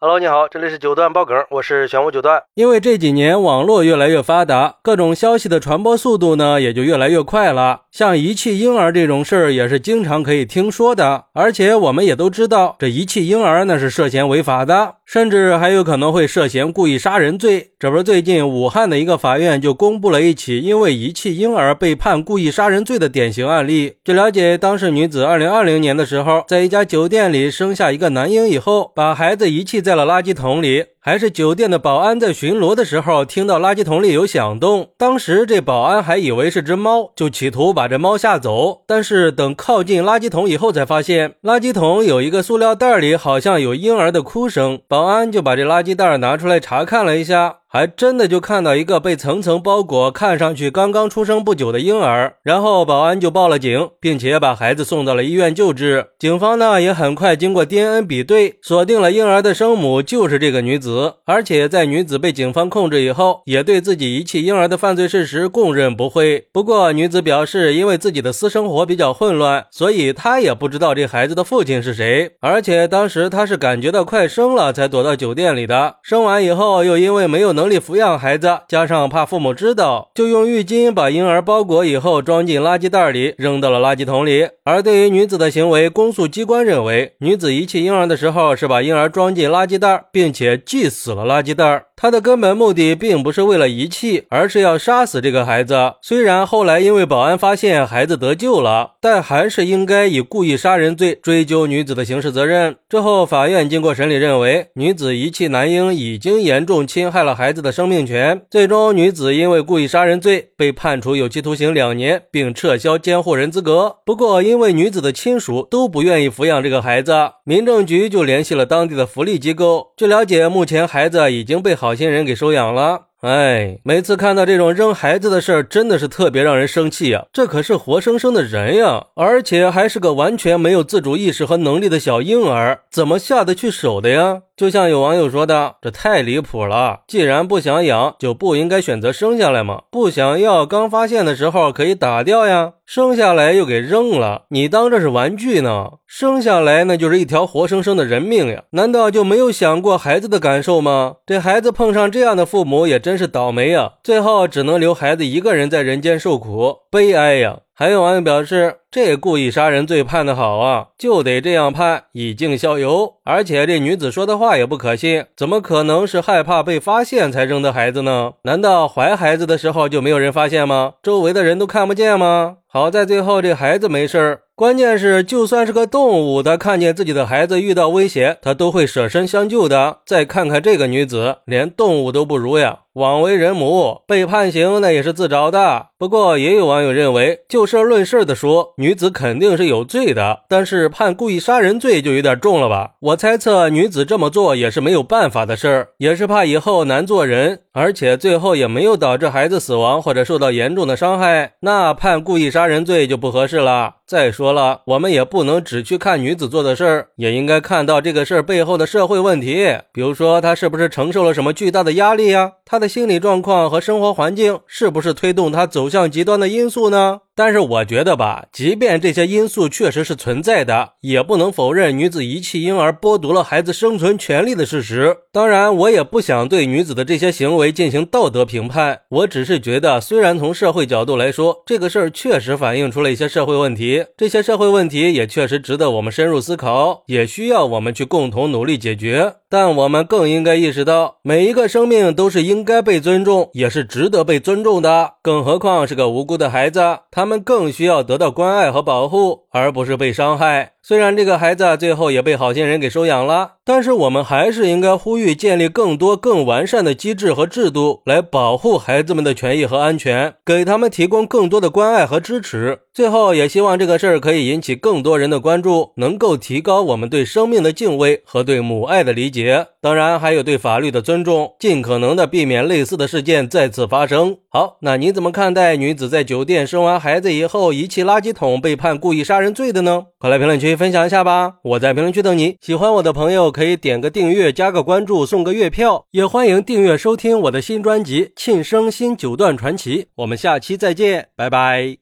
Hello，你好，这里是九段爆梗，我是玄武九段。因为这几年网络越来越发达，各种消息的传播速度呢也就越来越快了。像遗弃婴儿这种事儿也是经常可以听说的，而且我们也都知道，这遗弃婴儿那是涉嫌违法的，甚至还有可能会涉嫌故意杀人罪。这不是最近武汉的一个法院就公布了一起因为遗弃婴儿被判故意杀人罪的典型案例。据了解，当事女子二零二零年的时候，在一家酒店里生下一个男婴以后，把孩子遗弃在了垃圾桶里。还是酒店的保安在巡逻的时候，听到垃圾桶里有响动。当时这保安还以为是只猫，就企图把这猫吓走。但是等靠近垃圾桶以后，才发现垃圾桶有一个塑料袋里好像有婴儿的哭声。保保安就把这垃圾袋拿出来查看了一下。还真的就看到一个被层层包裹、看上去刚刚出生不久的婴儿，然后保安就报了警，并且把孩子送到了医院救治。警方呢也很快经过 DNA 比对，锁定了婴儿的生母就是这个女子，而且在女子被警方控制以后，也对自己遗弃婴儿的犯罪事实供认不讳。不过女子表示，因为自己的私生活比较混乱，所以她也不知道这孩子的父亲是谁，而且当时她是感觉到快生了才躲到酒店里的。生完以后又因为没有。能力抚养孩子，加上怕父母知道，就用浴巾把婴儿包裹以后装进垃圾袋里，扔到了垃圾桶里。而对于女子的行为，公诉机关认为，女子遗弃婴儿的时候是把婴儿装进垃圾袋，并且系死了垃圾袋。他的根本目的并不是为了遗弃，而是要杀死这个孩子。虽然后来因为保安发现孩子得救了，但还是应该以故意杀人罪追究女子的刑事责任。之后，法院经过审理认为，女子遗弃男婴已经严重侵害了孩子的生命权。最终，女子因为故意杀人罪被判处有期徒刑两年，并撤销监护人资格。不过，因为女子的亲属都不愿意抚养这个孩子，民政局就联系了当地的福利机构。据了解，目前孩子已经被好。好心人给收养了，哎，每次看到这种扔孩子的事儿，真的是特别让人生气呀！这可是活生生的人呀，而且还是个完全没有自主意识和能力的小婴儿，怎么下得去手的呀？就像有网友说的，这太离谱了。既然不想养，就不应该选择生下来吗？不想要，刚发现的时候可以打掉呀。生下来又给扔了，你当这是玩具呢？生下来那就是一条活生生的人命呀！难道就没有想过孩子的感受吗？这孩子碰上这样的父母也真是倒霉呀！最后只能留孩子一个人在人间受苦，悲哀呀！还有网友表示，这故意杀人罪判的好啊，就得这样判，以儆效尤。而且这女子说的话也不可信，怎么可能是害怕被发现才扔的孩子呢？难道怀孩子的时候就没有人发现吗？周围的人都看不见吗？好在最后这孩子没事儿。关键是，就算是个动物，它看见自己的孩子遇到危险，它都会舍身相救的。再看看这个女子，连动物都不如呀，枉为人母，被判刑那也是自找的。不过，也有网友认为，就事论事的说，女子肯定是有罪的，但是判故意杀人罪就有点重了吧？我猜测，女子这么做也是没有办法的事儿，也是怕以后难做人，而且最后也没有导致孩子死亡或者受到严重的伤害，那判故意杀人罪就不合适了。再说了，我们也不能只去看女子做的事儿，也应该看到这个事儿背后的社会问题。比如说，她是不是承受了什么巨大的压力呀？她的心理状况和生活环境是不是推动她走向极端的因素呢？但是我觉得吧，即便这些因素确实是存在的，也不能否认女子遗弃婴儿剥夺了孩子生存权利的事实。当然，我也不想对女子的这些行为进行道德评判，我只是觉得，虽然从社会角度来说，这个事儿确实反映出了一些社会问题，这些社会问题也确实值得我们深入思考，也需要我们去共同努力解决。但我们更应该意识到，每一个生命都是应该被尊重，也是值得被尊重的。更何况是个无辜的孩子，他们更需要得到关爱和保护，而不是被伤害。虽然这个孩子最后也被好心人给收养了，但是我们还是应该呼吁建立更多更完善的机制和制度，来保护孩子们的权益和安全，给他们提供更多的关爱和支持。最后，也希望这个事儿可以引起更多人的关注，能够提高我们对生命的敬畏和对母爱的理解。当然，还有对法律的尊重，尽可能的避免类似的事件再次发生。好，那你怎么看待女子在酒店生完孩子以后遗弃垃圾桶被判故意杀人罪的呢？快来评论区。分享一下吧，我在评论区等你。喜欢我的朋友可以点个订阅，加个关注，送个月票，也欢迎订阅收听我的新专辑《庆生新九段传奇》。我们下期再见，拜拜。